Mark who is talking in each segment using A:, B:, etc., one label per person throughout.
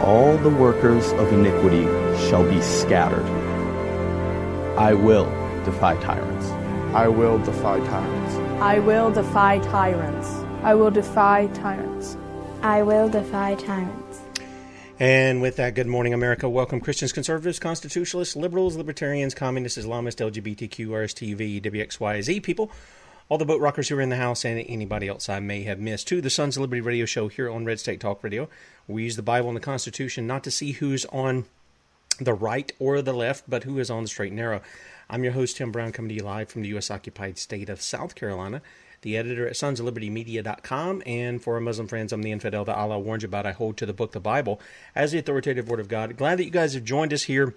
A: All the workers of iniquity shall be scattered. I will defy tyrants.
B: I will defy tyrants.
C: I will defy tyrants.
D: I will defy tyrants.
E: I will defy tyrants.
F: And with that, good morning, America. Welcome, Christians, conservatives, constitutionalists, liberals, libertarians, communists, Islamists, LGBTQ, RSTV, WXYZ people, all the boat rockers who are in the house, and anybody else I may have missed, to the Sons of Liberty radio show here on Red State Talk Radio. We use the Bible and the Constitution not to see who's on the right or the left, but who is on the straight and narrow. I'm your host, Tim Brown, coming to you live from the U.S. occupied state of South Carolina the editor at sons of liberty media.com and for our muslim friends i'm the infidel that allah warned you about i hold to the book the bible as the authoritative word of god glad that you guys have joined us here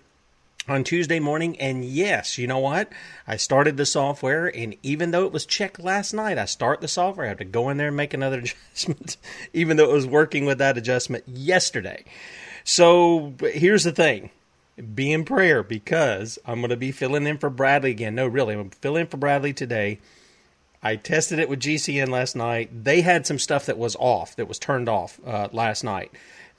F: on tuesday morning and yes you know what? I started the software and even though it was checked last night i start the software i have to go in there and make another adjustment even though it was working with that adjustment yesterday. So here's the thing. Be in prayer because i'm going to be filling in for bradley again. No really i'm going to fill in for bradley today. I tested it with GCN last night. They had some stuff that was off, that was turned off uh, last night,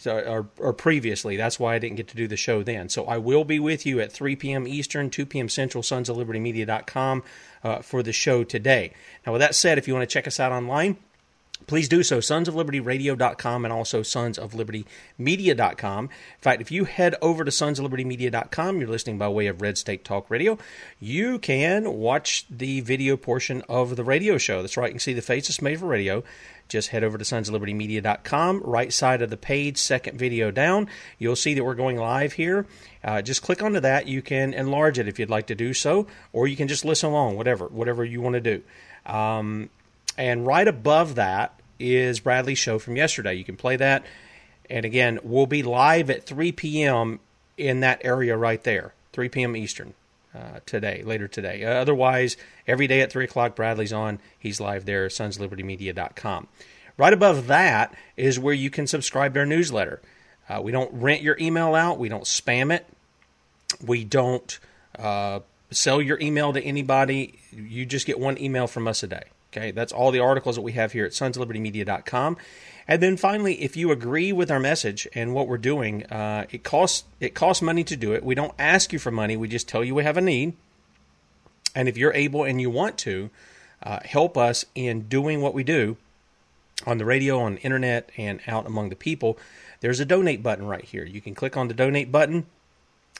F: so or, or previously. That's why I didn't get to do the show then. So I will be with you at 3 p.m. Eastern, 2 p.m. Central, sons of liberty media.com uh, for the show today. Now, with that said, if you want to check us out online, please do so sons of liberty radio.com and also sons of liberty media.com in fact if you head over to sons of liberty media.com you're listening by way of red state talk radio you can watch the video portion of the radio show that's right you can see the faces made for radio just head over to sons of liberty media.com right side of the page second video down you'll see that we're going live here uh, just click onto that you can enlarge it if you'd like to do so or you can just listen along whatever whatever you want to do um, and right above that is Bradley's show from yesterday. You can play that. And again, we'll be live at 3 p.m. in that area right there, 3 p.m. Eastern uh, today, later today. Uh, otherwise, every day at 3 o'clock, Bradley's on. He's live there, sonslibertymedia.com. Right above that is where you can subscribe to our newsletter. Uh, we don't rent your email out, we don't spam it, we don't uh, sell your email to anybody. You just get one email from us a day. Okay, that's all the articles that we have here at sonslibertymedia.com. And then finally, if you agree with our message and what we're doing, uh, it costs it costs money to do it. We don't ask you for money. We just tell you we have a need. And if you're able and you want to, uh, help us in doing what we do on the radio, on the internet, and out among the people, there's a donate button right here. You can click on the donate button,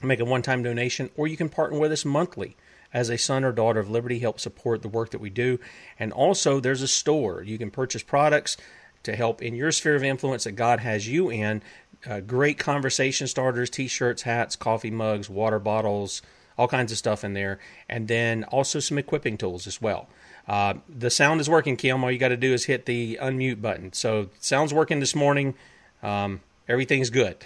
F: make a one time donation, or you can partner with us monthly as a son or daughter of liberty, help support the work that we do. And also, there's a store. You can purchase products to help in your sphere of influence that God has you in. Uh, great conversation starters, t shirts, hats, coffee mugs, water bottles, all kinds of stuff in there. And then also some equipping tools as well. Uh, the sound is working, Kim. All you got to do is hit the unmute button. So, sound's working this morning. Um, everything's good.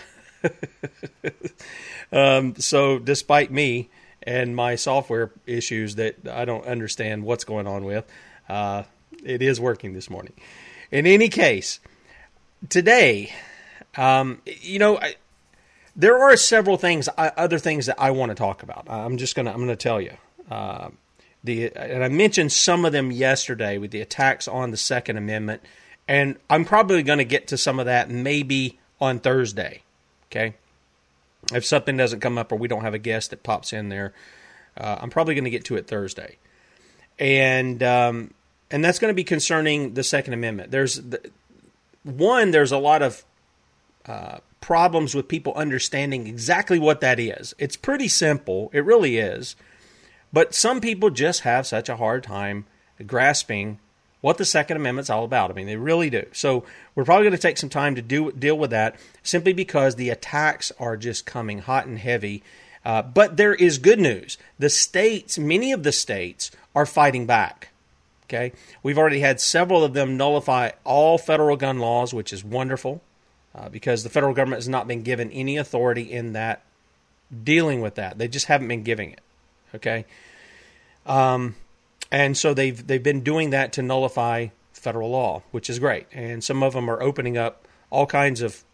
F: um, so, despite me and my software issues that I don't understand what's going on with, uh, it is working this morning. In any case, today, um, you know, I, there are several things, uh, other things that I want to talk about. I'm just gonna, I'm gonna tell you. Uh, the and I mentioned some of them yesterday with the attacks on the Second Amendment, and I'm probably going to get to some of that maybe on Thursday. Okay, if something doesn't come up or we don't have a guest that pops in there, uh, I'm probably going to get to it Thursday, and um, and that's going to be concerning the Second Amendment. There's the, one, there's a lot of uh, problems with people understanding exactly what that is. It's pretty simple, it really is. But some people just have such a hard time grasping what the Second Amendment's all about. I mean, they really do. So we're probably going to take some time to do deal with that, simply because the attacks are just coming hot and heavy. Uh, but there is good news. The states, many of the states, are fighting back. Okay, we've already had several of them nullify all federal gun laws, which is wonderful, uh, because the federal government has not been given any authority in that dealing with that. They just haven't been giving it. Okay, um, and so they've they've been doing that to nullify federal law, which is great. And some of them are opening up all kinds of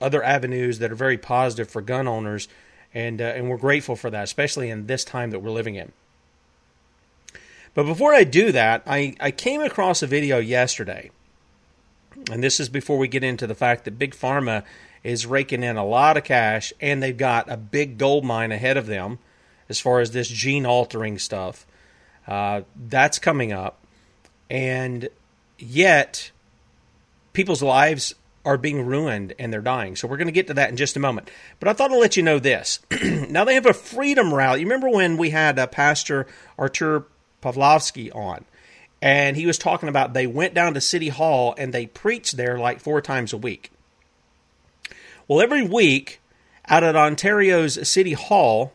F: other avenues that are very positive for gun owners, and uh, and we're grateful for that, especially in this time that we're living in. But before I do that, I, I came across a video yesterday, and this is before we get into the fact that Big Pharma is raking in a lot of cash and they've got a big gold mine ahead of them as far as this gene altering stuff. Uh, that's coming up. And yet, people's lives are being ruined and they're dying. So we're going to get to that in just a moment. But I thought I'd let you know this. now they have a freedom rally. You remember when we had uh, Pastor Artur Pawlowski on, and he was talking about they went down to City Hall and they preached there like four times a week. Well, every week out at Ontario's City Hall,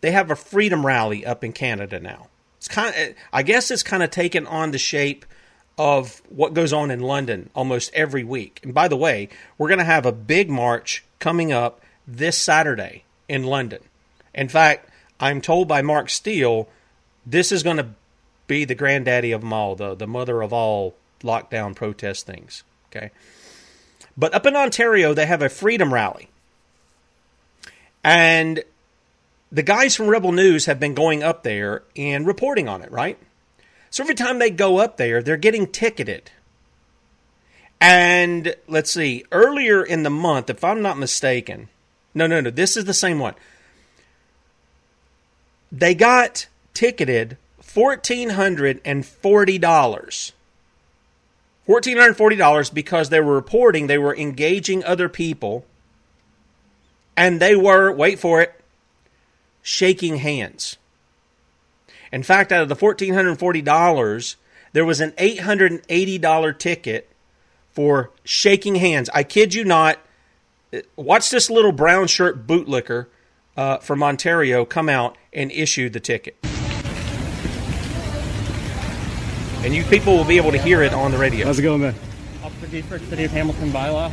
F: they have a freedom rally up in Canada now. It's kind of, I guess it's kind of taken on the shape of what goes on in London almost every week. And by the way, we're going to have a big march coming up this Saturday in London. In fact, I'm told by Mark Steele this is going to be the granddaddy of them all, the, the mother of all lockdown protest things. Okay. But up in Ontario, they have a freedom rally. And the guys from Rebel News have been going up there and reporting on it, right? So every time they go up there, they're getting ticketed. And let's see, earlier in the month, if I'm not mistaken, no, no, no, this is the same one. They got ticketed $1,440. $1,440 because they were reporting they were engaging other people and they were, wait for it, shaking hands. In fact, out of the $1,440, there was an $880 ticket for shaking hands. I kid you not. Watch this little brown shirt bootlicker uh, from Ontario come out and issue the ticket. And you people will be able to hear it on the radio.
G: How's it going, man?
H: Officer Giesbert, City of Hamilton bylaw.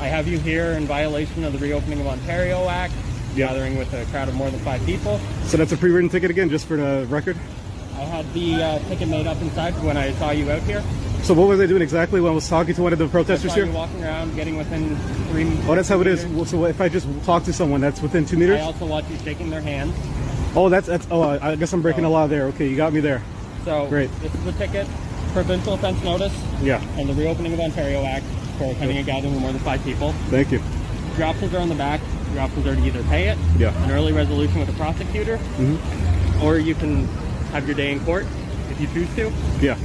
H: I have you here in violation of the Reopening of Ontario Act,
G: Yeah.
H: gathering with a crowd of more than five people.
G: So that's a pre-written ticket again, just for the record.
H: I had the uh, ticket made up inside when I saw you out here.
G: So what were they doing exactly when I was talking to one of the protesters here?
H: walking around, getting within three.
G: Oh, that's how it is.
H: meters.
G: Well, So if I just talk to someone, that's within two meters.
H: I also watch you shaking their hand.
G: Oh, that's that's. Oh, I I guess I'm breaking the law there. Okay, you got me there.
H: So
G: Great.
H: this is the ticket, provincial offense notice,
G: Yeah.
H: and the Reopening of Ontario Act for attending a gathering with more than five people.
G: Thank you.
H: Your options are on the back. Your options are to either pay it,
G: Yeah.
H: an early resolution with a prosecutor,
G: hmm
H: or you can have your day in court. If you choose to.
G: Yeah.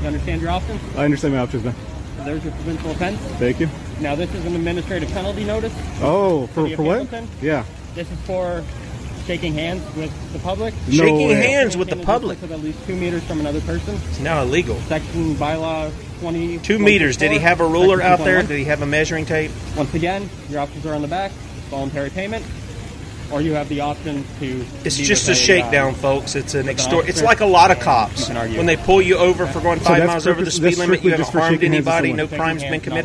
H: You understand your options?
G: I understand my options, man.
H: So there's your provincial offense.
G: Thank you.
H: Now this is an administrative penalty notice.
G: Oh, for, for what? Yeah.
H: This is for shaking hands with the public.
G: No Shaking way.
F: hands with the public?
H: Of at least two meters from another person.
F: It's now illegal.
H: Section bylaw 20.
F: Two meters. Did he have a ruler
H: Section
F: out there? Did he have a measuring tape?
H: Once again, your options are on the back. Voluntary payment, or you have the option to.
F: It's just a shakedown,
H: um,
F: folks. It's an
H: with an
F: extort. It's like a lot of cops
H: you can argue.
F: when they pull you over for going five
G: that's
F: miles over the speed limit. You haven't harmed
G: shaking hands with
F: anybody. No crime's been
H: hands, not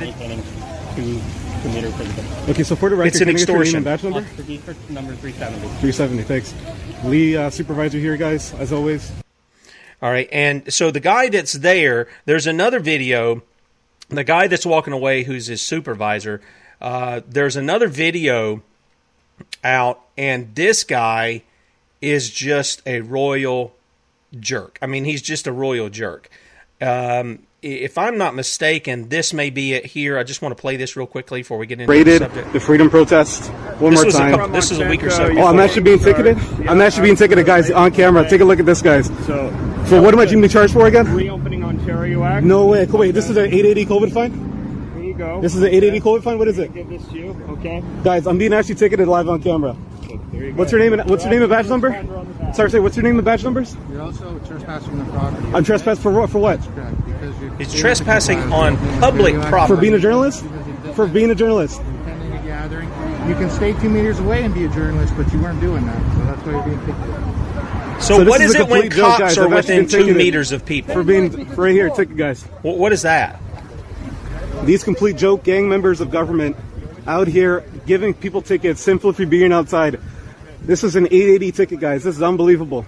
F: committed.
H: Maintaining Two, two for the
G: Okay, so for the record,
F: It's an
G: can I name
F: extortion.
G: and badge number?
H: Officer number 370.
G: 370, thanks. Lee, uh, supervisor here, guys, as always.
F: All right, and so the guy that's there, there's another video. The guy that's walking away, who's his supervisor, uh, there's another video out, and this guy is just a royal jerk. I mean, he's just a royal jerk. Um, i- if I'm not mistaken, this may be it here. I just want to play this real quickly before we get into
G: Raided
F: the subject.
G: the freedom protest one
F: This
G: more
F: was a
G: time.
F: this is a week or so
G: Oh, I'm actually being ticketed. I'm actually being ticketed, guys, on camera. Take a look at this, guys.
H: So,
G: For what am I being charged for again?
H: reopening Ontario Act.
G: No way. Wait, this is an 880 COVID fine.
H: Here you go.
G: This is an 880 COVID fine. What is it,
H: Give this to you, okay?
G: guys? I'm being actually ticketed live on camera.
H: There you go.
G: What's your name? And, what's your name and badge number? Sorry, say what's your name and badge numbers?
I: You're also trespassing the property.
G: I'm trespassed for what? For what?
I: Correct, because you're
F: He's trespassing on public property.
G: For being a journalist? For being a journalist.
I: attending a gathering. You can stay two meters away and be a journalist, but you weren't doing that, so that's why you're being ticketed.
F: So,
G: So
F: what
G: is
F: is it when
G: complete joke,
F: cops
G: guys.
F: are
G: I've
F: within two
G: ticketed
F: meters of people?
G: For being right here, ticket guys.
F: What, what is that?
G: These complete joke gang members of government out here giving people tickets simply for being outside. This is an 880 ticket, guys. This is unbelievable.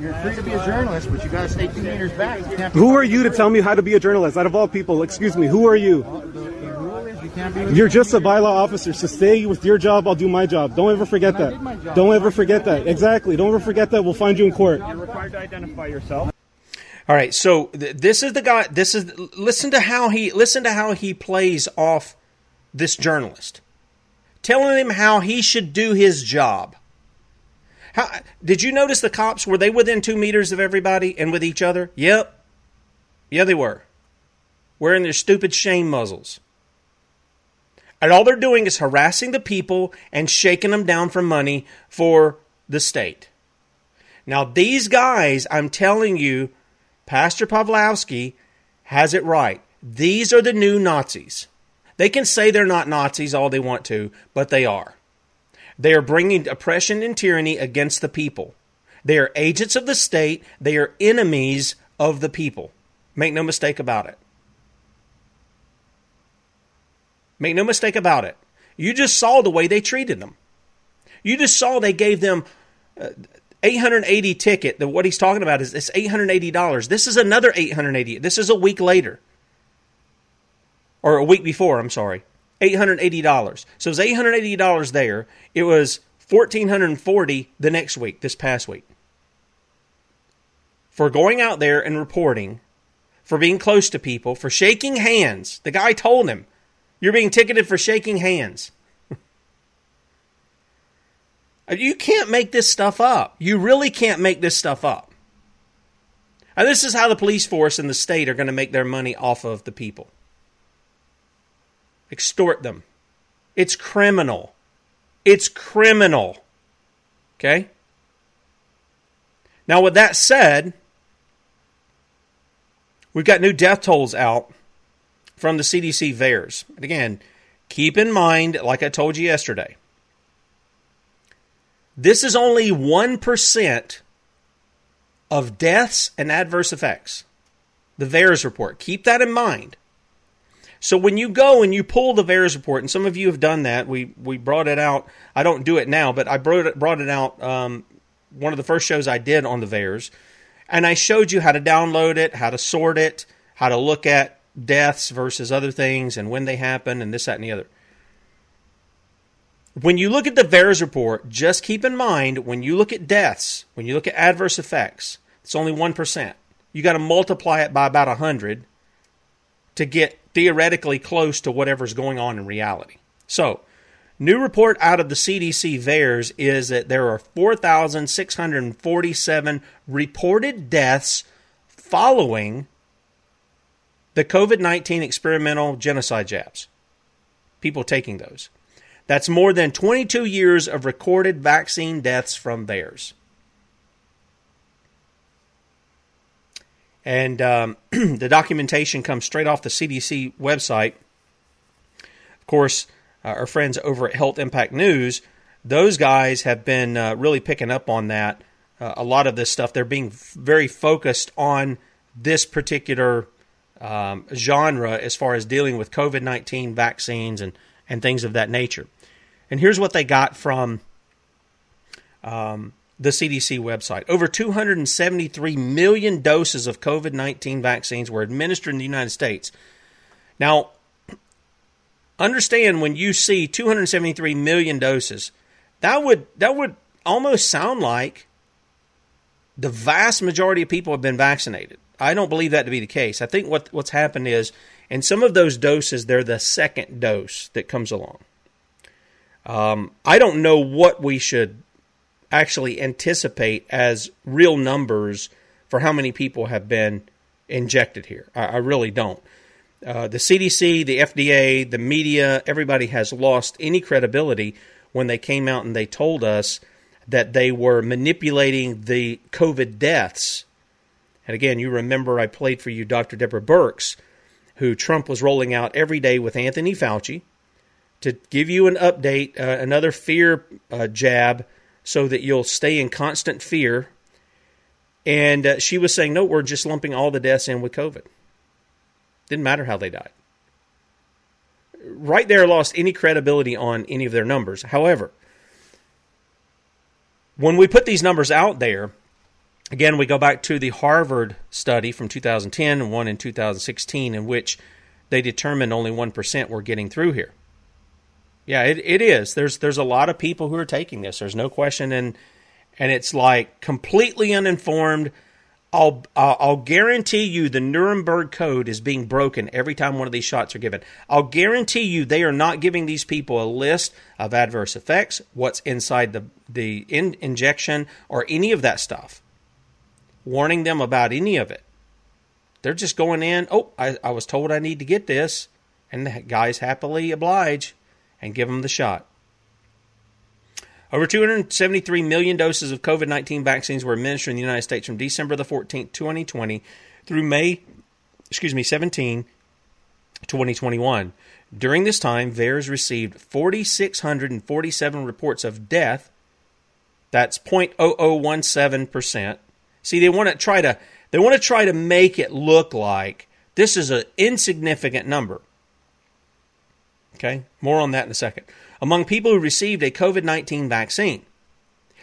I: You're free to be a journalist, but you gotta stay two meters back. You can't be
G: Who are you to tell me how to be a journalist? Out of all people, excuse me, who are you?
I: The, the rule is you can't be.
G: You're just a bylaw officer, so stay with your job. I'll do my job. Don't ever forget
I: And I did my
G: that. Don't ever forget that. Exactly. Don't ever forget that. We'll find you in court.
H: You're required to identify yourself.
F: All right, so th- this is the guy. This is listen to how he listen to how he plays off this journalist, telling him how he should do his job. How did you notice the cops were they within two meters of everybody and with each other? Yep, yeah they were, wearing their stupid shame muzzles. And all they're doing is harassing the people and shaking them down for money for the state. Now, these guys, I'm telling you, Pastor Pawlowski has it right. These are the new Nazis. They can say they're not Nazis all they want to, but they are. They are bringing oppression and tyranny against the people. They are agents of the state. They are enemies of the people. Make no mistake about it. Make no mistake about it. You just saw the way they treated them. You just saw they gave them uh, 880 ticket. What he's talking about is it's 880 dollars. This is another 880. This is a week later, or a week before. I'm sorry, 880 dollars. So it was 880 dollars there. It was 1440 the next week. This past week for going out there and reporting, for being close to people, for shaking hands. The guy told him, "You're being ticketed for shaking hands." You can't make this stuff up. You really can't make this stuff up. And this is how the police force and the state are going to make their money off of the people extort them. It's criminal. It's criminal. Okay? Now, with that said, we've got new death tolls out from the CDC VAERS. And again, keep in mind, like I told you yesterday, this is only 1% of deaths and adverse effects. The VAERS report. Keep that in mind. So when you go and you pull the VAERS report, and some of you have done that, we, we brought it out. I don't do it now, but I brought it, brought it out um, one of the first shows I did on the VAERS. And I showed you how to download it, how to sort it, how to look at deaths versus other things and when they happen and this, that, and the other. When you look at the VAERS report, just keep in mind when you look at deaths, when you look at adverse effects, it's only 1%. You got to multiply it by about 100 to get theoretically close to whatever's going on in reality. So, new report out of the CDC VAERS is that there are 4,647 reported deaths following the COVID 19 experimental genocide jabs. People taking those. That's more than 22 years of recorded vaccine deaths from VAERS. And um, the documentation comes straight off the CDC website. Of course, uh, our friends over at Health Impact News, those guys have been uh, really picking up on that. Uh, a lot of this stuff, they're being f- very focused on this particular um, genre as far as dealing with COVID 19 vaccines and, and things of that nature. And here's what they got from um, the CDC website over 273 million doses of COVID 19 vaccines were administered in the United States. Now, understand when you see 273 million doses, that would that would almost sound like the vast majority of people have been vaccinated. I don't believe that to be the case. I think what what's happened is, in some of those doses, they're the second dose that comes along. Um, I don't know what we should actually anticipate as real numbers for how many people have been injected here. I, I really don't. Uh, the CDC, the FDA, the media, everybody has lost any credibility when they came out and they told us that they were manipulating the COVID deaths. And again, you remember I played for you Dr. Deborah Birx, who Trump was rolling out every day with Anthony Fauci to give you an update, uh, another fear uh, jab, so that you'll stay in constant fear. And uh, she was saying, no, we're just lumping all the deaths in with COVID. Didn't matter how they died. Right there, lost any credibility on any of their numbers. However, when we put these numbers out there, again, we go back to the Harvard study from 2010 and one in 2016, in which they determined only 1% were getting through here. Yeah, it, it is. There's there's a lot of people who are taking this. There's no question, and and it's like completely uninformed. I'll I'll guarantee you the Nuremberg Code is being broken every time one of these shots are given. I'll guarantee you they are not giving these people a list of adverse effects, what's inside the the in, injection, or any of that stuff. Warning them about any of it. They're just going in. Oh, I, I was told I need to get this, and the guys happily oblige and give them the shot. Over 273 million doses of COVID 19 vaccines were administered in the United States from December the 14th, 2020 through May, excuse me, 17, 2021. During this time, VAERS received 4,647 reports of death. That's 0.0017%. See, they want to try to they want to try to make it look like this is an insignificant number. Okay, more on that in a second. Among people who received a COVID 19 vaccine,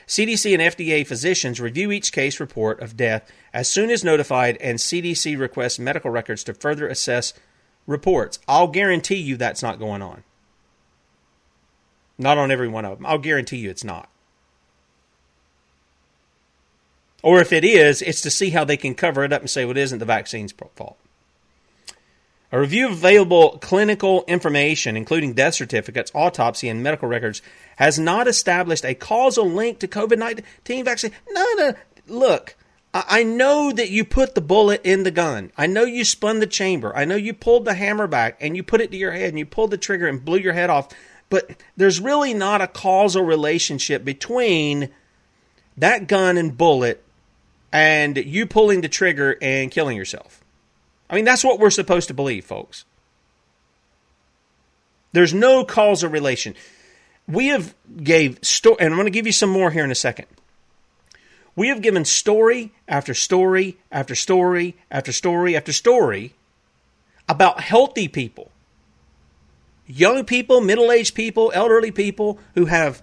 F: CDC and FDA physicians review each case report of death as soon as notified, and CDC requests medical records to further assess reports. I'll guarantee you that's not going on. Not on every one of them. I'll guarantee you it's not. Or if it is, it's to see how they can cover it up and say, well, it isn't the vaccine's fault. A review of available clinical information, including death certificates, autopsy, and medical records, has not established a causal link to COVID 19 vaccine. No, no. Look, I know that you put the bullet in the gun. I know you spun the chamber. I know you pulled the hammer back and you put it to your head and you pulled the trigger and blew your head off. But there's really not a causal relationship between that gun and bullet and you pulling the trigger and killing yourself. I mean, that's what we're supposed to believe, folks. There's no causal relation. We have gave story, and I'm going to give you some more here in a second. We have given story after story after story after story after story about healthy people, young people, middle aged people, elderly people who have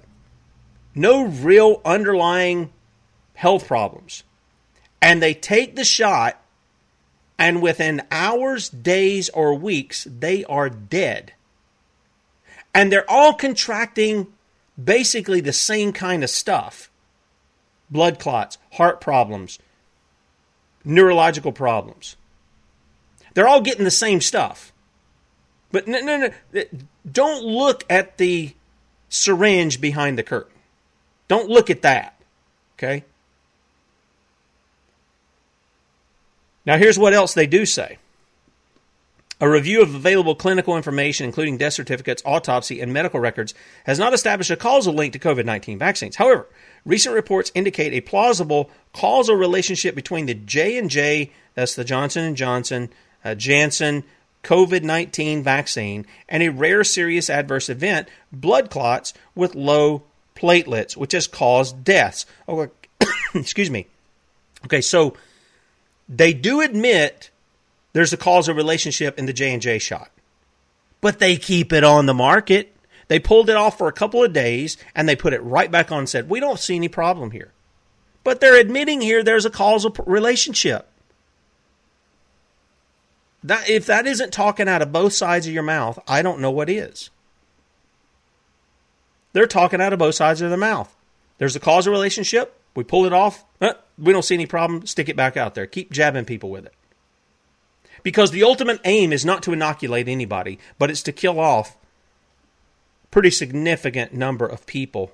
F: no real underlying health problems. And they take the shot and within hours, days, or weeks, they are dead. And they're all contracting basically the same kind of stuff blood clots, heart problems, neurological problems. They're all getting the same stuff. But no, no, no. Don't look at the syringe behind the curtain. Don't look at that. Okay? Now, here's what else they do say. A review of available clinical information, including death certificates, autopsy, and medical records, has not established a causal link to COVID-19 vaccines. However, recent reports indicate a plausible causal relationship between the J and J, that's the Johnson Johnson, uh, Janssen COVID-19 vaccine, and a rare serious adverse event, blood clots with low platelets, which has caused deaths. Oh, excuse me. Okay, so they do admit there's a causal relationship in the J&J shot. But they keep it on the market. They pulled it off for a couple of days and they put it right back on and said, "We don't see any problem here." But they're admitting here there's a causal relationship. That if that isn't talking out of both sides of your mouth, I don't know what is. They're talking out of both sides of their mouth. There's a causal relationship. We pull it off. We don't see any problem. Stick it back out there. Keep jabbing people with it because the ultimate aim is not to inoculate anybody, but it's to kill off pretty significant number of people.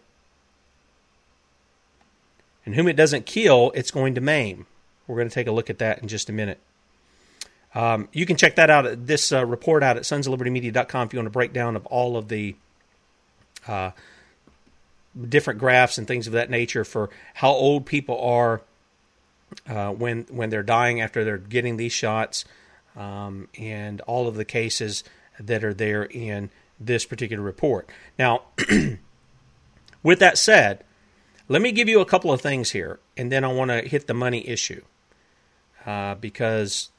F: And whom it doesn't kill, it's going to maim. We're going to take a look at that in just a minute. Um, you can check that out, at this uh, report out at sonsoflibertymedia.com if you want a breakdown of all of the uh, different graphs and things of that nature for how old people are uh, when when they're dying after they're getting these shots um, and all of the cases that are there in this particular report. Now, with that said, let me give you a couple of things here, and then I want to hit the money issue uh, because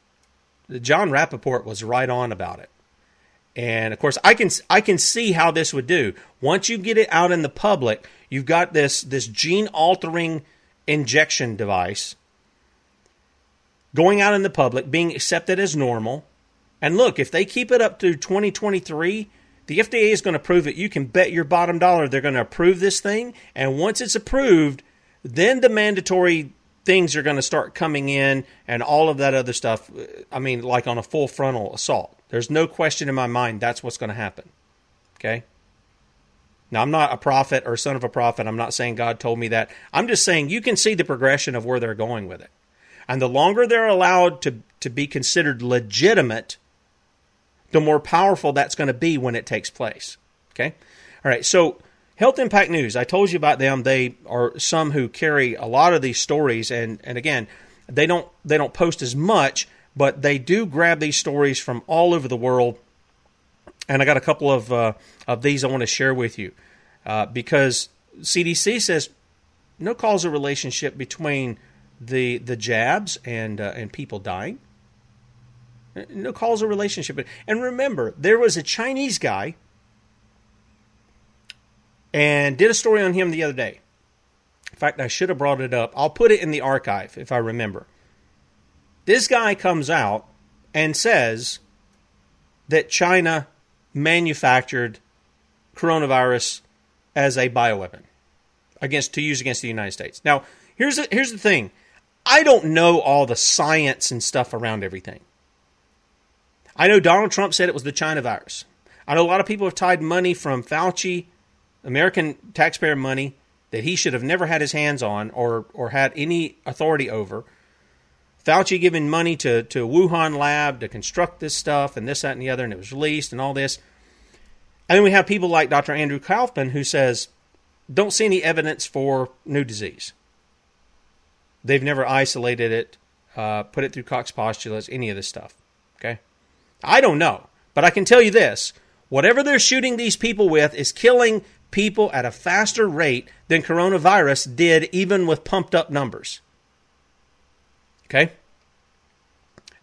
F: Jon Rappoport was right on about it. And of course, I can I can see how this would do. Once you get it out in the public, you've got this this gene altering injection device going out in the public, being accepted as normal. And look, if they keep it up to 2023, the FDA is going to prove it. You can bet your bottom dollar they're going to approve this thing. And once it's approved, then the mandatory things are going to start coming in and all of that other stuff. I mean, like on a full frontal assault. There's no question in my mind that's what's going to happen. Okay? Now, I'm not a prophet or son of a prophet. I'm not saying God told me that. I'm just saying you can see the progression of where they're going with it. And the longer they're allowed to, to be considered legitimate, the more powerful that's going to be when it takes place. Okay? All right, so Health Impact News, I told you about them. They are some who carry a lot of these stories and, and again, they don't they don't post as much, but they do grab these stories from all over the world. And I got a couple of uh, of these I want to share with you uh, because CDC says no causal relationship between the the jabs and uh, and people dying. No causal relationship. And remember, there was a Chinese guy and did a story on him the other day. In fact, I should have brought it up. I'll put it in the archive if I remember. This guy comes out and says that China manufactured coronavirus as a bioweapon against to use against the United States. Now, here's the, here's the thing. I don't know all the science and stuff around everything. I know Donald Trump said it was the China virus. I know a lot of people have tied money from Fauci, American taxpayer money, that he should have never had his hands on or, or had any authority over. Fauci giving money to, to Wuhan lab to construct this stuff and this, that, and the other, and it was released and all this. And then we have people like Dr. Andrew Kaufman who says, don't see any evidence for new disease. They've never isolated it, uh, put it through Koch postulates, any of this stuff. Okay? I don't know. But I can tell you this whatever they're shooting these people with is killing people at a faster rate than coronavirus did, even with pumped up numbers. Okay?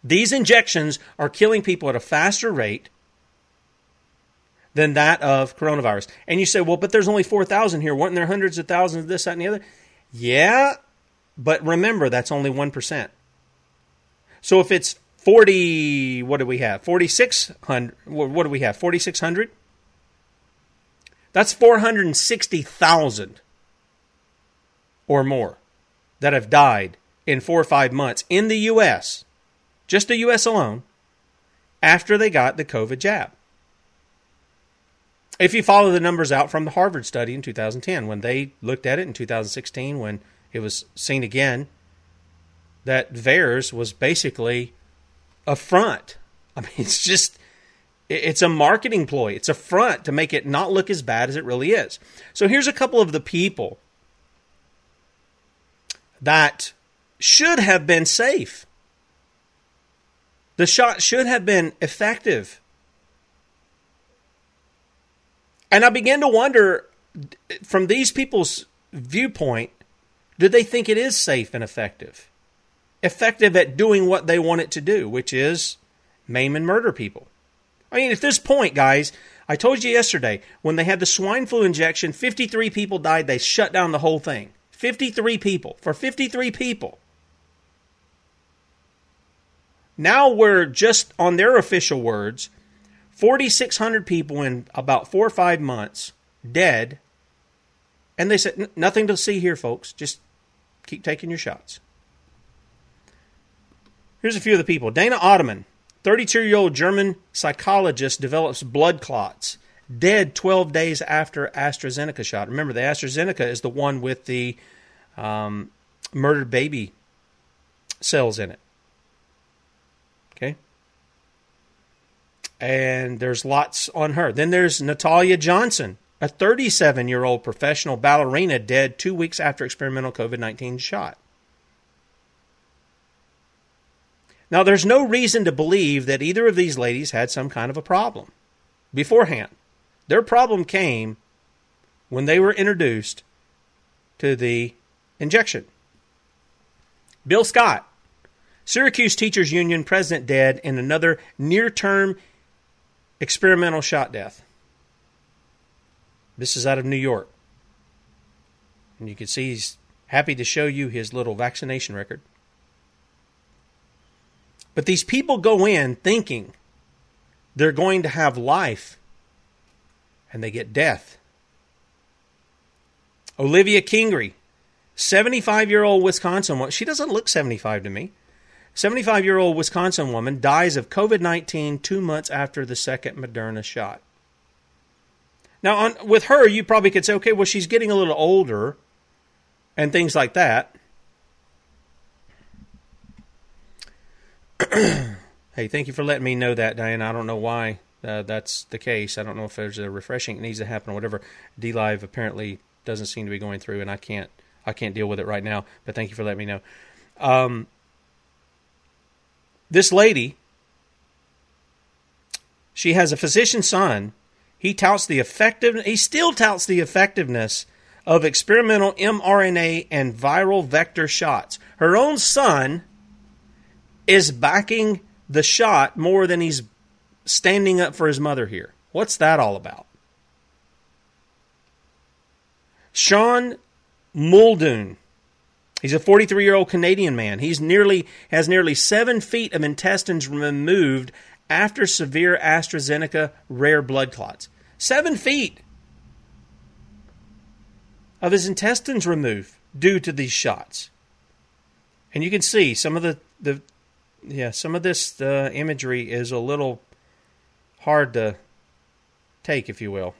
F: These injections are killing people at a faster rate than that of coronavirus. And you say, well, but there's only 4,000 here. Weren't there hundreds of thousands of this, that, and the other? Yeah, but remember, that's only 1%. So if it's 40, what do we have? 4,600, what do we have? 4,600? That's 460,000 or more that have died in four or five months in the U.S., just the U.S. alone, after they got the COVID jab. If you follow the numbers out from the Harvard study in 2010, when they looked at it in 2016, when it was seen again that VAERS was basically a front. I mean, it's just it's a marketing ploy. It's a front to make it not look as bad as it really is. So here's a couple of the people that should have been safe. The shot should have been effective. And I begin to wonder from these people's viewpoint, do they think it is safe and effective? Effective at doing what they want it to do, which is maim and murder people. I mean, at this point, guys, I told you yesterday when they had the swine flu injection, 53 people died. They shut down the whole thing. 53 people. For 53 people. Now we're just on their official words 4,600 people in about four or five months dead. And they said, nothing to see here, folks. Just keep taking your shots. Here's a few of the people Dana Ottoman, 32 year old German psychologist, develops blood clots, dead 12 days after AstraZeneca shot. Remember, the AstraZeneca is the one with the um, murdered baby cells in it. Okay? And there's lots on her. Then there's Natalia Johnson, a 37 year old professional ballerina, dead two weeks after experimental COVID 19 shot. Now, there's no reason to believe that either of these ladies had some kind of a problem beforehand. Their problem came when they were introduced to the injection. Bill Scott, Syracuse Teachers Union president, dead in another near term experimental shot death. This is out of New York. And you can see he's happy to show you his little vaccination record. But these people go in thinking they're going to have life, and they get death. Olivia Kingery, 75 year old Wisconsin woman. She doesn't look 75 to me. 75 year old Wisconsin woman dies of COVID 19 two months after the second Moderna shot. Now, on, with her, you probably could say, okay, well, she's getting a little older and things like that. hey, thank you for letting me know that, Diane. I don't know why uh, that's the case. I don't know if there's a refreshing that needs to happen or whatever. D Live apparently doesn't seem to be going through, and I can't I can't deal with it right now. But thank you for letting me know. Um, this lady, she has a physician son. He touts the effective. He still touts the effectiveness of experimental mRNA and viral vector shots. Her own son is backing the shot more than he's standing up for his mother here. What's that all about? Sean Muldoon. He's a 43 year old Canadian man. He's nearly has nearly seven feet of intestines removed after severe AstraZeneca rare blood clots. Seven feet of his intestines removed due to these shots. And you can see some of the, the yeah, some of this uh, imagery is a little hard to take, if you will.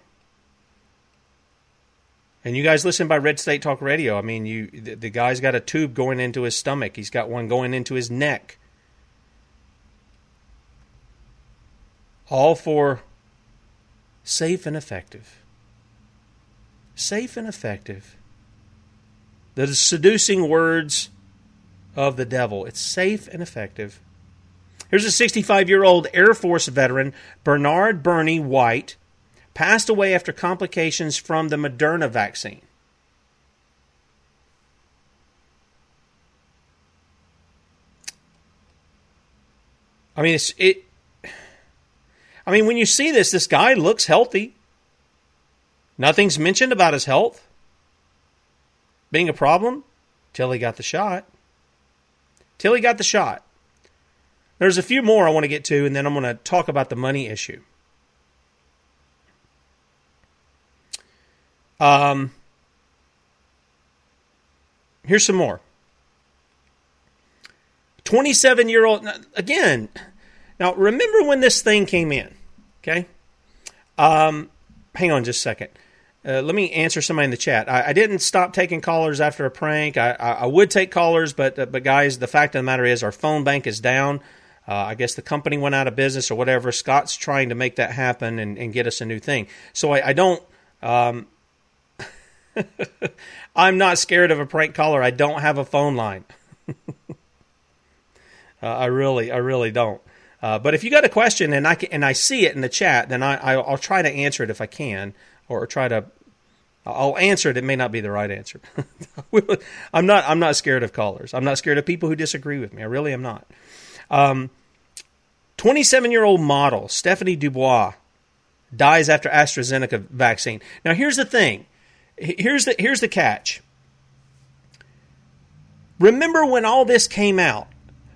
F: And you guys listen by Red State Talk Radio. I mean, you the, the guy's got a tube going into his stomach. He's got one going into his neck. All for safe and effective. Safe and effective. The seducing words of the devil. It's safe and effective. Here's a 65 year old Air Force veteran, Bernard Bernie White, passed away after complications from the Moderna vaccine. I mean, it's it. I mean, when you see this, this guy looks healthy. Nothing's mentioned about his health being a problem till he got the shot till he got the shot. There's a few more I want to get to, and then I'm going to talk about the money issue. Um, here's some more. 27 year old, again, now remember when this thing came in, okay? Um, hang on just a second. uh, let me answer somebody in the chat. I, I, didn't stop taking callers after a prank. I, I, I would take callers, but uh, but guys, the fact of the matter is our phone bank is down. Uh, I guess the company went out of business or whatever. Scott's trying to make that happen and, and get us a new thing. So I, don't. Um, I'm not scared of a prank caller. I don't have a phone line. Uh, I really, I really don't. Uh, but if you got a question and I can, and I see it in the chat, then I, I will try to answer it if I can, or try to. I'll answer it. It may not be the right answer. I'm not. I'm not scared of callers. I'm not scared of people who disagree with me. I really am not. Um, 27 year old model Stephanie Dubois dies after AstraZeneca vaccine. Now here's the thing. Here's the here's the catch. Remember when all this came out?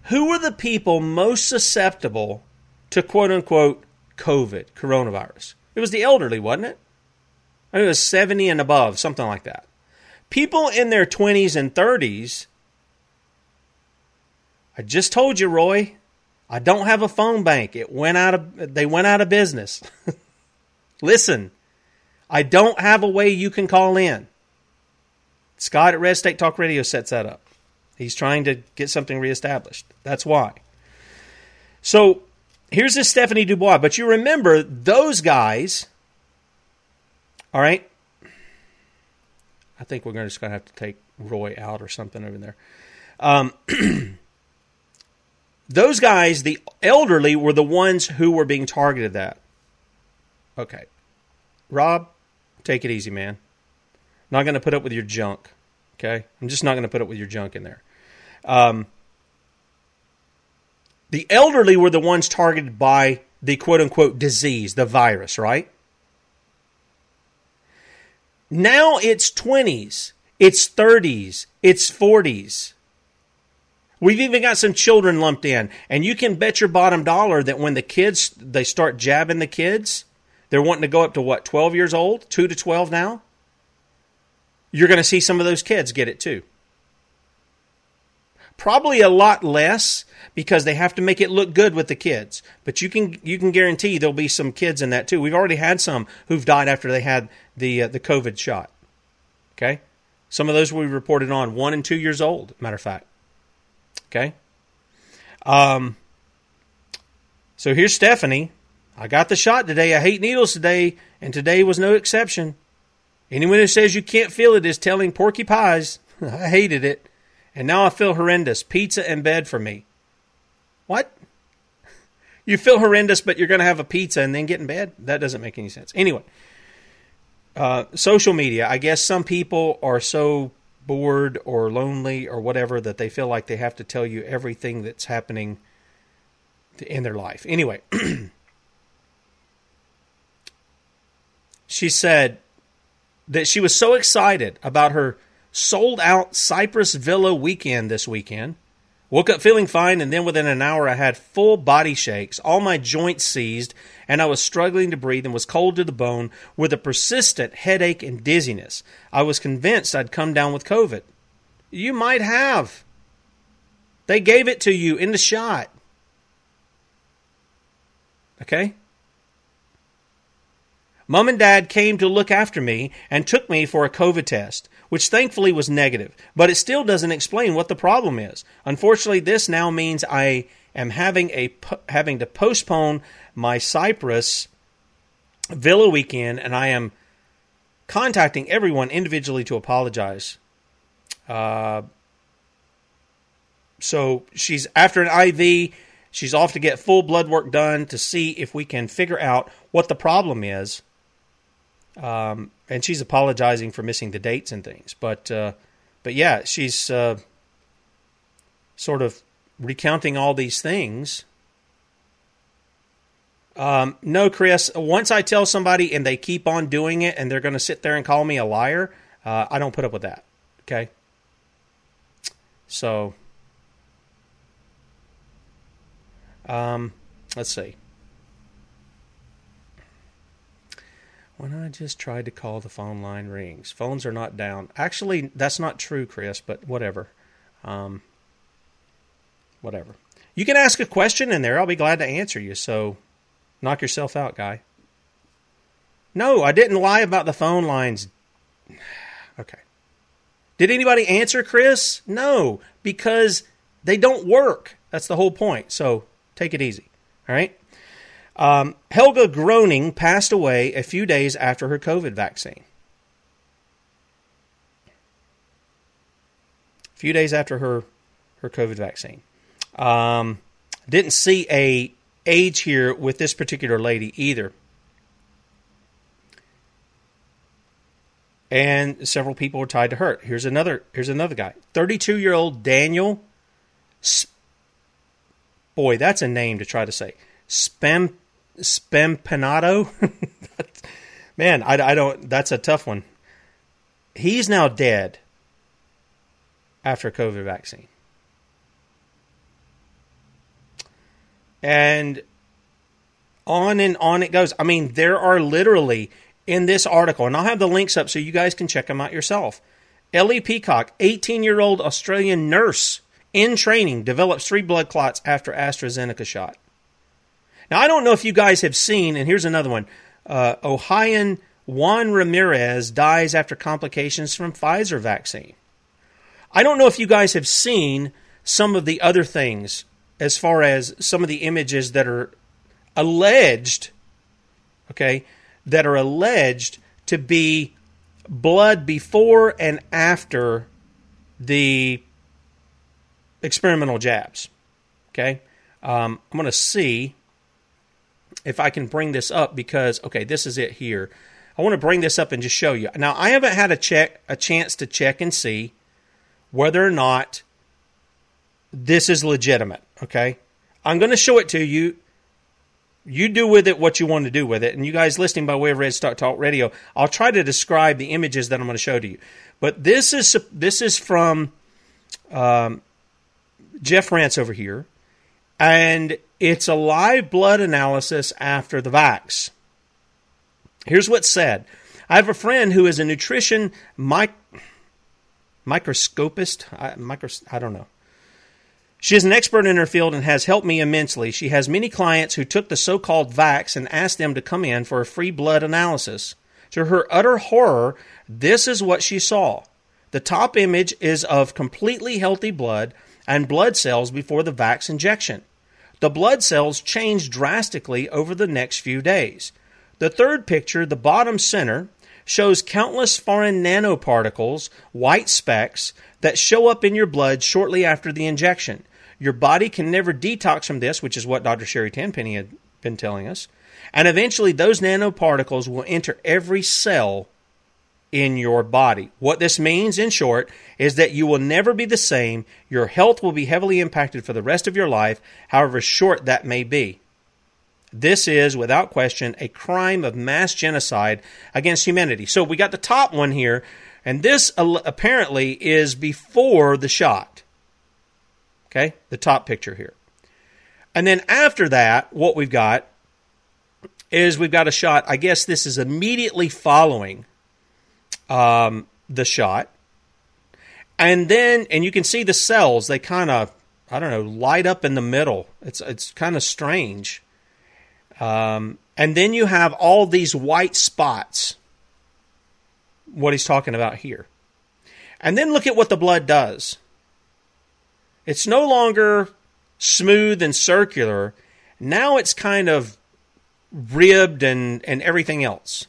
F: Who were the people most susceptible to quote unquote COVID, coronavirus? It was the elderly, wasn't it? I mean, it was 70 and above, something like that. People in their 20s and 30s. I just told you, Roy, I don't have a phone bank. It went out of they went out of business. Listen, I don't have a way you can call in. Scott at Red State Talk Radio sets that up. He's trying to get something reestablished. That's why. So here's this Stephanie Dubois. But you remember those guys, all right? I think we're just going to have to take Roy out or something over there. Um, those guys, the elderly, were the ones who were being targeted that. Okay. Rob, take it easy, man. Not going to put up with your junk. Okay? I'm just not going to put up with your junk in there. Um, the elderly were the ones targeted by the quote unquote disease, the virus, right? Now it's 20s, it's 30s, it's 40s. We've even got some children lumped in, and you can bet your bottom dollar that when the kids they start jabbing the kids, they're wanting to go up to what, 12 years old, 2 to 12 now? You're going to see some of those kids get it too. Probably a lot less because they have to make it look good with the kids. But you can you can guarantee there'll be some kids in that too. We've already had some who've died after they had the uh, the COVID shot. Okay, some of those we reported on one and two years old. Matter of fact. Okay. Um. So here's Stephanie. I got the shot today. I hate needles today, and today was no exception. Anyone who says you can't feel it is telling porky pies. I hated it. And now I feel horrendous. Pizza and bed for me. What? You feel horrendous, but you're going to have a pizza and then get in bed? That doesn't make any sense. Anyway, uh, social media. I guess some people are so bored or lonely or whatever that they feel like they have to tell you everything that's happening in their life. Anyway, she said that she was so excited about her sold out Cypress Villa weekend this weekend. Woke up feeling fine, and then within an hour, I had full body shakes, all my joints seized, and I was struggling to breathe and was cold to the bone with a persistent headache and dizziness. I was convinced I'd come down with COVID. You might have. They gave it to you in the shot. Okay? Mom and Dad came to look after me and took me for a COVID test which thankfully was negative, but it still doesn't explain what the problem is. Unfortunately, this now means I am having a having to postpone my Cypress Villa weekend, and I am contacting everyone individually to apologize. Uh, so she's after an IV. She's off to get full blood work done to see if we can figure out what the problem is. Um, and she's apologizing for missing the dates and things. But uh, but yeah, she's uh, sort of recounting all these things. Um, no, Chris. Once I tell somebody and they keep on doing it, and they're going to sit there and call me a liar, uh, I don't put up with that. Okay. So, um, let's see. When I just tried to call, the phone line rings. Phones are not down. Actually, that's not true, Chris, but whatever. Um, whatever. You can ask a question in there. I'll be glad to answer you. So knock yourself out, guy. No, I didn't lie about the phone lines. Okay. Did anybody answer Chris? No, because they don't work. That's the whole point. So take it easy. All right. Um, Helga Groning passed away a few days after her COVID vaccine. A few days after her her COVID vaccine. Um, didn't see a age here with this particular lady either. And several people were tied to her. Here's another. Here's another guy. 32 year old Daniel. Boy, that's a name to try to say. Spam Spampanato. Man, I, I don't. That's a tough one. He's now dead after COVID vaccine. And on and on it goes. I mean, there are literally in this article, and I'll have the links up so you guys can check them out yourself. Ellie Peacock, 18 year old Australian nurse in training, develops three blood clots after AstraZeneca shot. Now, I don't know if you guys have seen, and here's another one uh, Ohioan Juan Ramirez dies after complications from Pfizer vaccine. I don't know if you guys have seen some of the other things as far as some of the images that are alleged, okay, that are alleged to be blood before and after the experimental jabs. Okay, um, I'm going to see if I can bring this up because okay, this is it here. I want to bring this up and just show you. Now, I haven't had a check a chance to check and see whether or not this is legitimate, okay? I'm going to show it to you. You do with it what you want to do with it. And you guys listening by way of Red Star Talk Radio, I'll try to describe the images that I'm going to show to you. But this is this is from um, Jeff Rance over here, and it's a live blood analysis after the vax. Here's what's said. I have a friend who is a nutrition mic- microscopist. I, micros- I don't know. She is an expert in her field and has helped me immensely. She has many clients who took the so called vax and asked them to come in for a free blood analysis. To her utter horror, this is what she saw. The top image is of completely healthy blood and blood cells before the vax injection. The blood cells change drastically over the next few days. The third picture, the bottom center, shows countless foreign nanoparticles, white specks, that show up in your blood shortly after the injection. Your body can never detox from this, which is what Dr. Sherry Tenpenny had been telling us. And eventually, those nanoparticles will enter every cell in your body. What this means, in short, is that you will never be the same. Your health will be heavily impacted for the rest of your life, however short that may be. This is, without question, a crime of mass genocide against humanity. So we got the top one here, and this apparently is before the shot. Okay, the top picture here. And then after that, what we've got is we've got a shot. I guess this is immediately following um, the shot. And then, and you can see the cells, they kind of, I don't know, light up in the middle. It's, it's kind of strange. Um, and then you have all these white spots, what he's talking about here. And then look at what the blood does. It's no longer smooth and circular. Now it's kind of ribbed and, and everything else.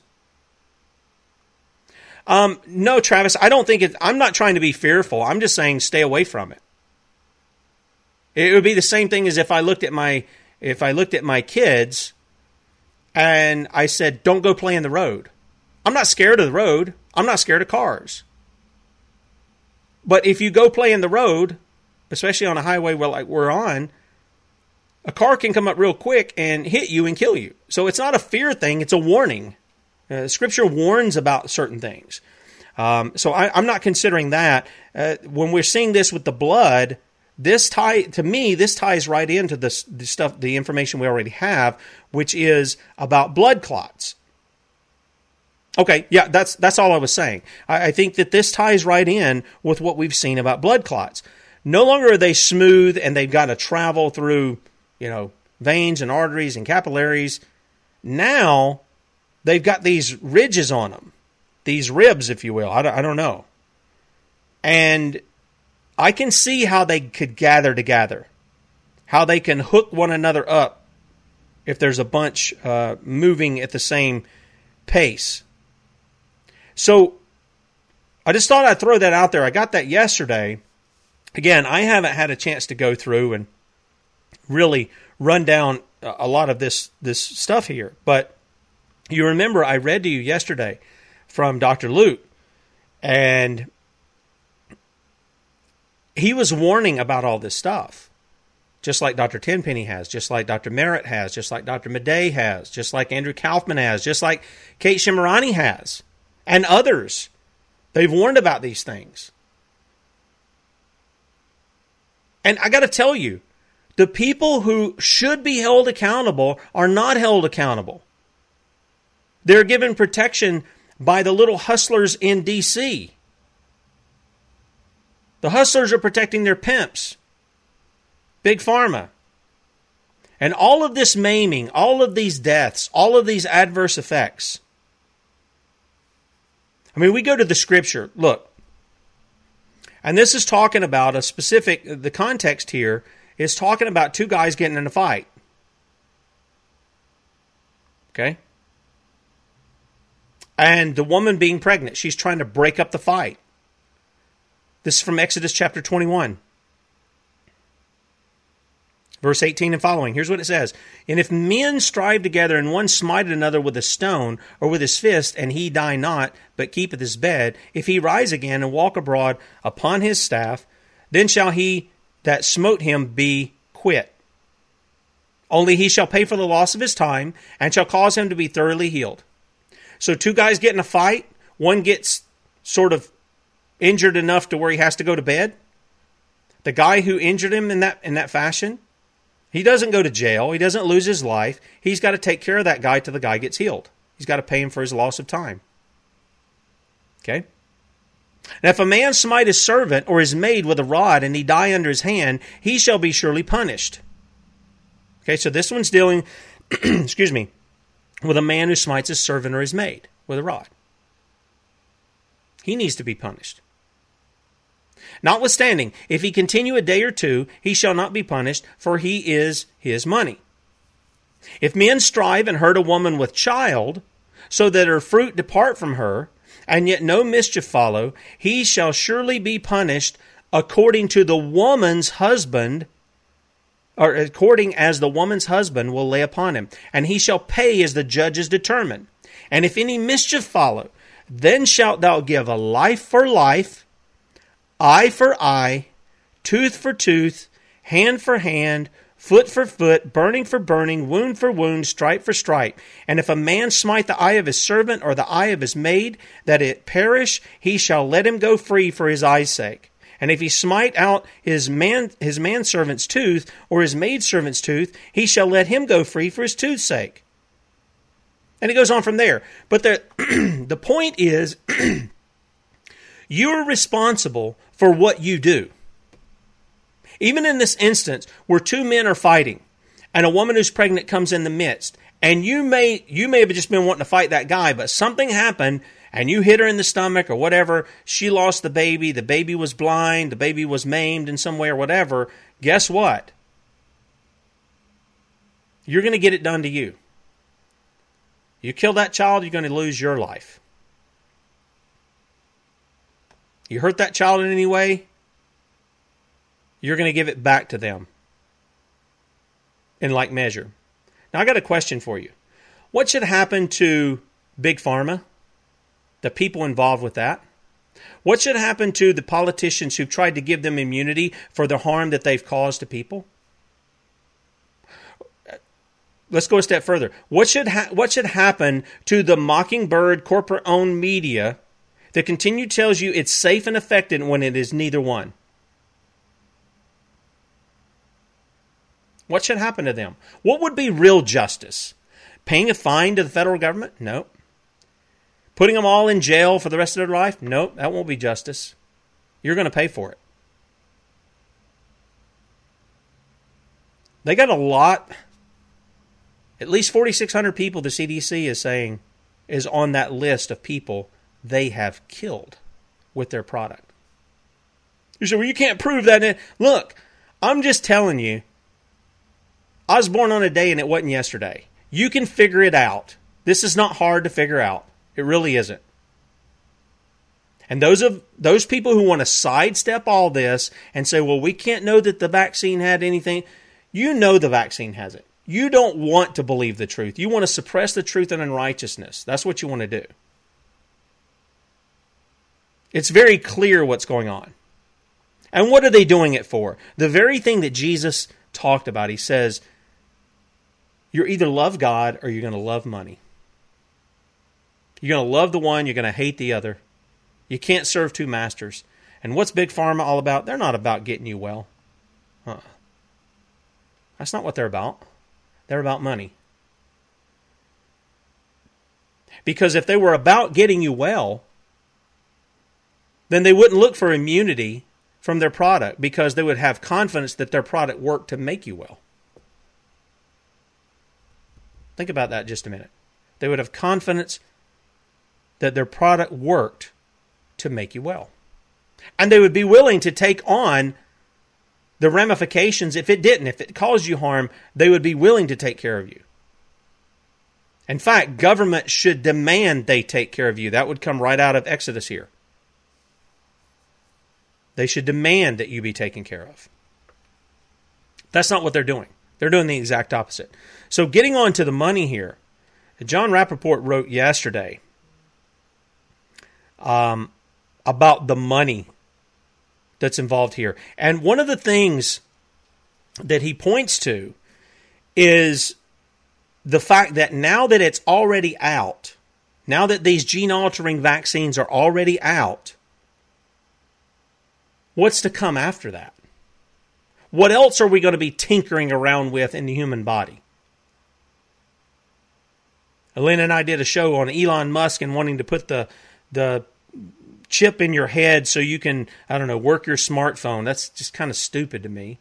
F: Um, no, Travis, I don't think it. I'm not trying to be fearful. I'm just saying stay away from it. It would be the same thing as if I looked at my if I looked at my kids and I said, "Don't go play in the road." I'm not scared of the road. I'm not scared of cars. But if you go play in the road, especially on a highway where like we're on, a car can come up real quick and hit you and kill you. So it's not a fear thing; it's a warning. Uh, scripture warns about certain things. Um, so I, am not considering that. Uh, when we're seeing this with the blood, this tie to me, this ties right into the, stuff, the information we already have, which is about blood clots. Okay, yeah, that's that's all I was saying. I, I think that this ties right in with what we've seen about blood clots. No longer are they smooth and they've got to travel through, you know, veins and arteries and capillaries. Now they've got these ridges on them, these ribs, if you will. I don't, I don't know. And I can see how they could gather together, how they can hook one another up if there's a bunch uh, moving at the same pace. So I just thought I'd throw that out there. I got that yesterday. Again, I haven't had a chance to go through and really run down a lot of this this stuff here, but you remember I read to you yesterday from Dr. Luke, and he was warning about all this stuff, just like Dr. Tenpenny has, just like Dr. Merritt has, just like Dr. Madej has, just like Andrew Kaufman has, just like Kate Shemirani has, and others. They've warned about these things. And I got to tell you, the people who should be held accountable are not held accountable. They're given protection by the little hustlers in D.C. The hustlers are protecting their pimps, Big Pharma. And all of this maiming, all of these deaths, all of these adverse effects. I mean, we go to the scripture. Look, and this is talking about a specific, the context here is talking about two guys getting in a fight. Okay? And the woman being pregnant, she's trying to break up the fight. This is from Exodus chapter 21. Verse 18 and following. Here's what it says And if men strive together, and one smite another with a stone or with his fist, and he die not, but keepeth his bed, if he rise again and walk abroad upon his staff, then shall he that smote him be quit. Only he shall pay for the loss of his time, and shall cause him to be thoroughly healed. So, two guys get in a fight, one gets sort of injured enough to where he has to go to bed. The guy who injured him in that in that fashion, he doesn't go to jail. He doesn't lose his life. He's got to take care of that guy till the guy gets healed. He's got to pay him for his loss of time. Okay? Now, if a man smite his servant or his maid with a rod and he die under his hand, he shall be surely punished. Okay, so this one's dealing, excuse me, with a man who smites his servant or his maid with a rod. He needs to be punished. Notwithstanding, if he continue a day or two, he shall not be punished, for he is his money. If men strive and hurt a woman with child, so that her fruit depart from her, and yet no mischief follow, he shall surely be punished according to the woman's husband, or according as the woman's husband will lay upon him, and he shall pay as the judges determine. And if any mischief follow, then shalt thou give a life for life, eye for eye, tooth for tooth, hand for hand, foot for foot, burning for burning, wound for wound, stripe for stripe. And if a man smite the eye of his servant or the eye of his maid, that it perish, he shall let him go free for his eye's sake. And if he smite out his man his manservant's tooth or his maidservant's tooth, he shall let him go free for his tooth's sake. And it goes on from there. But the the point is you're responsible for what you do. Even in this instance where two men are fighting and a woman who's pregnant comes in the midst, and you may you may have just been wanting to fight that guy, but something happened and you hit her in the stomach or whatever, she lost the baby, the baby was blind, the baby was maimed in some way or whatever, guess what? You're going to get it done to you. You kill that child, you're going to lose your life. You hurt that child in any way, you're going to give it back to them in like measure. Now, I got a question for you. What should happen to Big Pharma, the people involved with that? What should happen to the politicians who've tried to give them immunity for the harm that they've caused to people? Let's go a step further. What should ha- what should happen to the Mockingbird corporate-owned media that continue tells you it's safe and effective when it is neither one. What should happen to them? What would be real justice? Paying a fine to the federal government? Nope. Putting them all in jail for the rest of their life? Nope, that won't be justice. You're going to pay for it. They got a lot, at least 4,600 people, the CDC is saying is on that list of people they have killed with their product. You say, well, you can't prove that. Look, I'm just telling you, I was born on a day and it wasn't yesterday. You can figure it out. This is not hard to figure out. It really isn't. And those of those people who want to sidestep all this and say, "Well, we can't know that the vaccine had anything," you know the vaccine has it. You don't want to believe the truth. You want to suppress the truth and unrighteousness. That's what you want to do. It's very clear what's going on. And what are they doing it for? The very thing that Jesus talked about. He says, You're either love God or you're going to love money. You're going to love the one, you're going to hate the other. You can't serve two masters. And what's Big Pharma all about? They're not about getting you well. Huh. That's not what they're about. They're about money. Because if they were about getting you well, then they wouldn't look for immunity from their product because they would have confidence that their product worked to make you well. Think about that just a minute. They would have confidence that their product worked to make you well. And they would be willing to take on the ramifications if it didn't. If it caused you harm, they would be willing to take care of you. In fact, government should demand they take care of you. That would come right out of Exodus here. They should demand that you be taken care of. That's not what they're doing. They're doing the exact opposite. So, getting on to the money here, Jon Rappoport wrote yesterday um, about the money that's involved here. And one of the things that he points to is the fact that now that it's already out, now that these gene altering vaccines are already out, what's to come after that? What else are we going to be tinkering around with in the human body? Elena and I did a show on Elon Musk and wanting to put the the chip in your head so you can, I don't know, work your smartphone. That's just kind of stupid to me.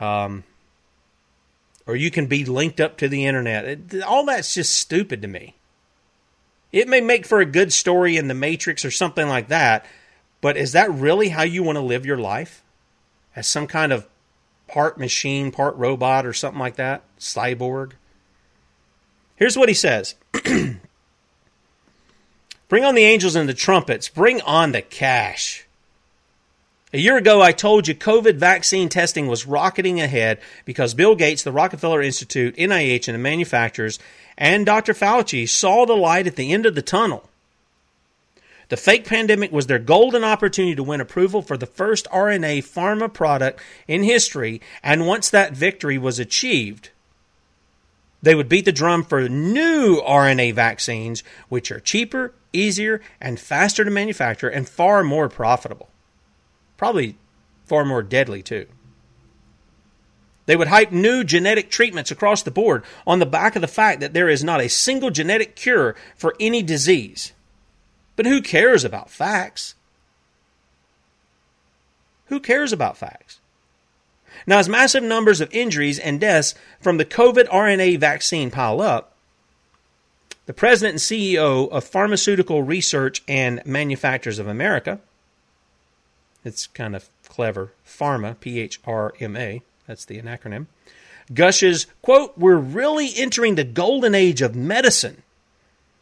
F: Um, or you can be linked up to the internet. It, all that's just stupid to me. It may make for a good story in The Matrix or something like that, but is that really how you want to live your life? As some kind of part machine, part robot, or something like that? Cyborg? Here's what he says Bring on the angels and the trumpets. Bring on the cash. A year ago, I told you COVID vaccine testing was rocketing ahead because Bill Gates, the Rockefeller Institute, NIH, and the manufacturers, and Dr. Fauci saw the light at the end of the tunnel. The fake pandemic was their golden opportunity to win approval for the first RNA pharma product in history, and once that victory was achieved, they would beat the drum for new RNA vaccines, which are cheaper, easier, and faster to manufacture and far more profitable. Probably far more deadly, too. They would hype new genetic treatments across the board on the back of the fact that there is not a single genetic cure for any disease. But who cares about facts? Who cares about facts? Now, as massive numbers of injuries and deaths from the COVID RNA vaccine pile up, the president and CEO of Pharmaceutical Research and Manufacturers of America, it's kind of clever, Pharma, P H R M A, that's the acronym, gushes, quote, We're really entering the golden age of medicine.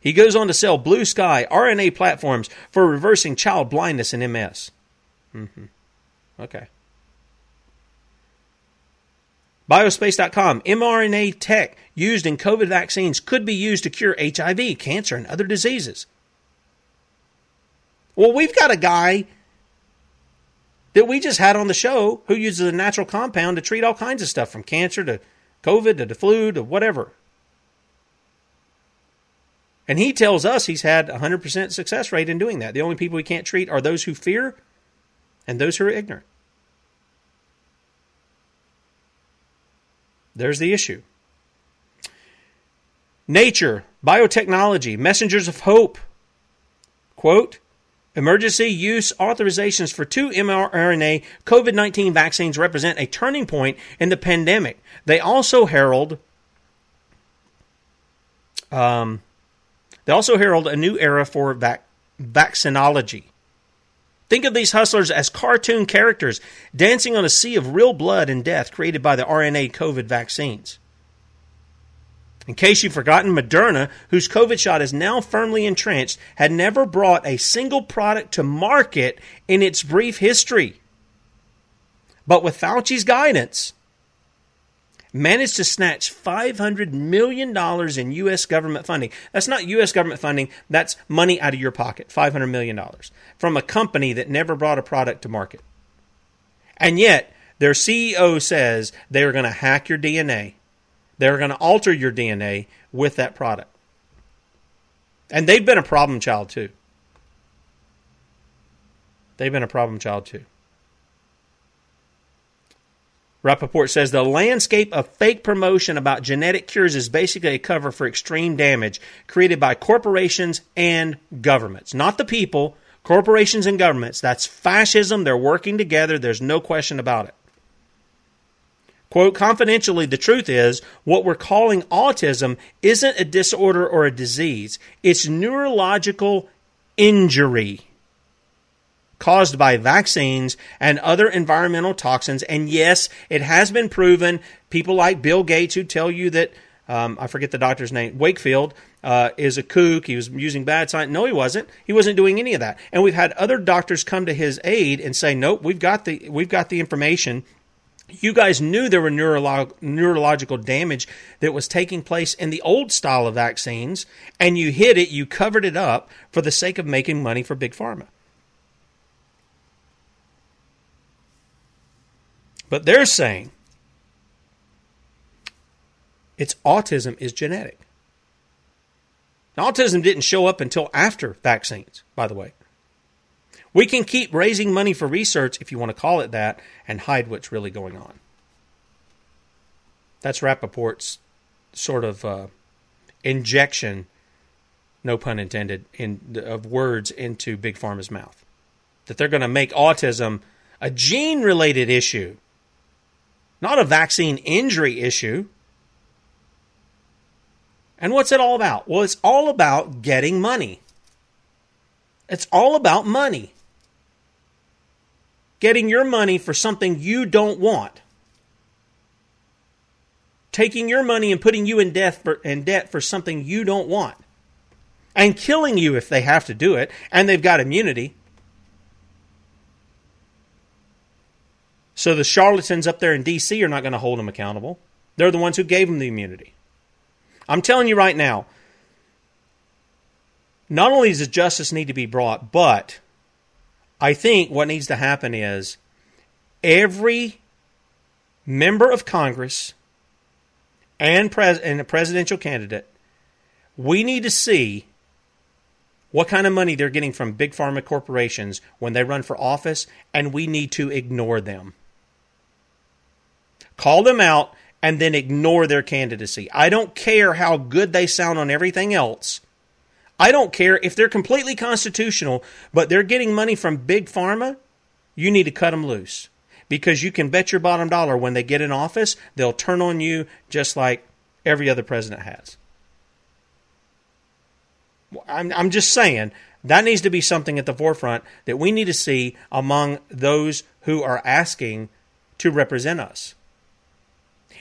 F: He goes on to sell blue sky RNA platforms for reversing child blindness and MS. Mm-hmm. Okay. Biospace.com, mRNA tech used in COVID vaccines could be used to cure HIV, cancer, and other diseases. Well, we've got a guy that we just had on the show who uses a natural compound to treat all kinds of stuff from cancer to COVID to the flu to whatever. And he tells us he's had 100% success rate in doing that. The only people he can't treat are those who fear and those who are ignorant. There's the issue. Nature, biotechnology, messengers of hope. Quote, Emergency use authorizations for two mRNA COVID 19 vaccines represent a turning point in the pandemic. They also herald um, They also herald a new era for vac- vaccinology. Think of these hustlers as cartoon characters dancing on a sea of real blood and death created by the RNA COVID vaccines. In case you've forgotten, Moderna, whose COVID shot is now firmly entrenched, had never brought a single product to market in its brief history. But with Fauci's guidance, managed to snatch $500 million in U.S. government funding. That's not U.S. government funding, that's money out of your pocket, $500 million, from a company that never brought a product to market. And yet, their CEO says they are going to hack your DNA, they're going to alter your DNA with that product. And they've been a problem child too. They've been a problem child too. Rappoport says the landscape of fake promotion about genetic cures is basically a cover for extreme damage created by corporations and governments. Not the people, corporations and governments. That's fascism. They're working together. There's no question about it. Quote, confidentially, the truth is what we're calling autism isn't a disorder or a disease, it's neurological injury caused by vaccines and other environmental toxins. And yes, it has been proven. People like Bill Gates who tell you that, um, I forget the doctor's name, Wakefield, uh, is a kook. He was using bad science. No, he wasn't. He wasn't doing any of that. And we've had other doctors come to his aid and say, nope, we've got the, we've got the information. You guys knew there were neurolog- neurological damage that was taking place in the old style of vaccines, and you hid it, you covered it up for the sake of making money for Big Pharma. But they're saying it's autism is genetic. Now, autism didn't show up until after vaccines, by the way. We can keep raising money for research, if you want to call it that, and hide what's really going on. That's Rappoport's sort of uh, injection, no pun intended, in, of words into Big Pharma's mouth. That they're going to make autism a gene related issue not a vaccine injury issue. And what's it all about? Well, it's all about getting money. It's all about money. Getting your money for something you don't want. Taking your money and putting you in debt for, in debt for something you don't want. And killing you if they have to do it, and they've got immunity. So the charlatans up there in D.C. are not going to hold them accountable. They're the ones who gave them the immunity. I'm telling you right now, not only does justice need to be brought, but I think what needs to happen is every member of Congress and, pres- and a presidential candidate, we need to see what kind of money they're getting from big pharma corporations when they run for office, and we need to ignore them call them out, and then ignore their candidacy. I don't care how good they sound on everything else. I don't care if they're completely constitutional, but they're getting money from big pharma. You need to cut them loose because you can bet your bottom dollar when they get in office, they'll turn on you just like every other president has. I'm, I'm just saying that needs to be something at the forefront that we need to see among those who are asking to represent us.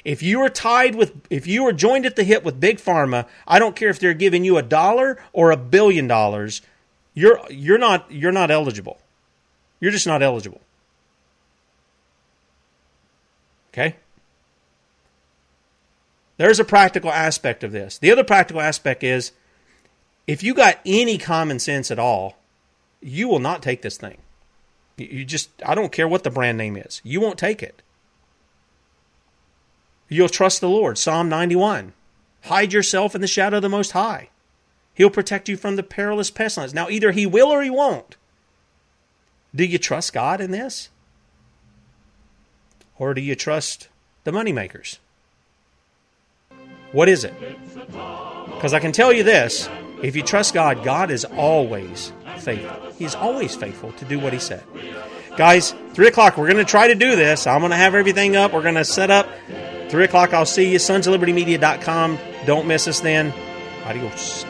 F: If you are tied with, if you are joined at the hip with big pharma, I don't care if they're giving you a dollar or a billion dollars, you're you're not you're not eligible. You're just not eligible. Okay? There's a practical aspect of this. The other practical aspect is if you got any common sense at all, you will not take this thing. You just, I don't care what the brand name is, you won't take it. You'll trust the Lord. Psalm 91. Hide yourself in the shadow of the Most High. He'll protect you from the perilous pestilence. Now, either He will or He won't. Do you trust God in this? Or do you trust the moneymakers? What is it? Because I can tell you this if you trust God, God is always faithful. He's always faithful to do what He said. Guys, 3 o'clock, we're going to try to do this. I'm going to have everything up. We're going to set up 3 o'clock, I'll see you. Sons of Liberty Media.com. Don't miss us then. Adios.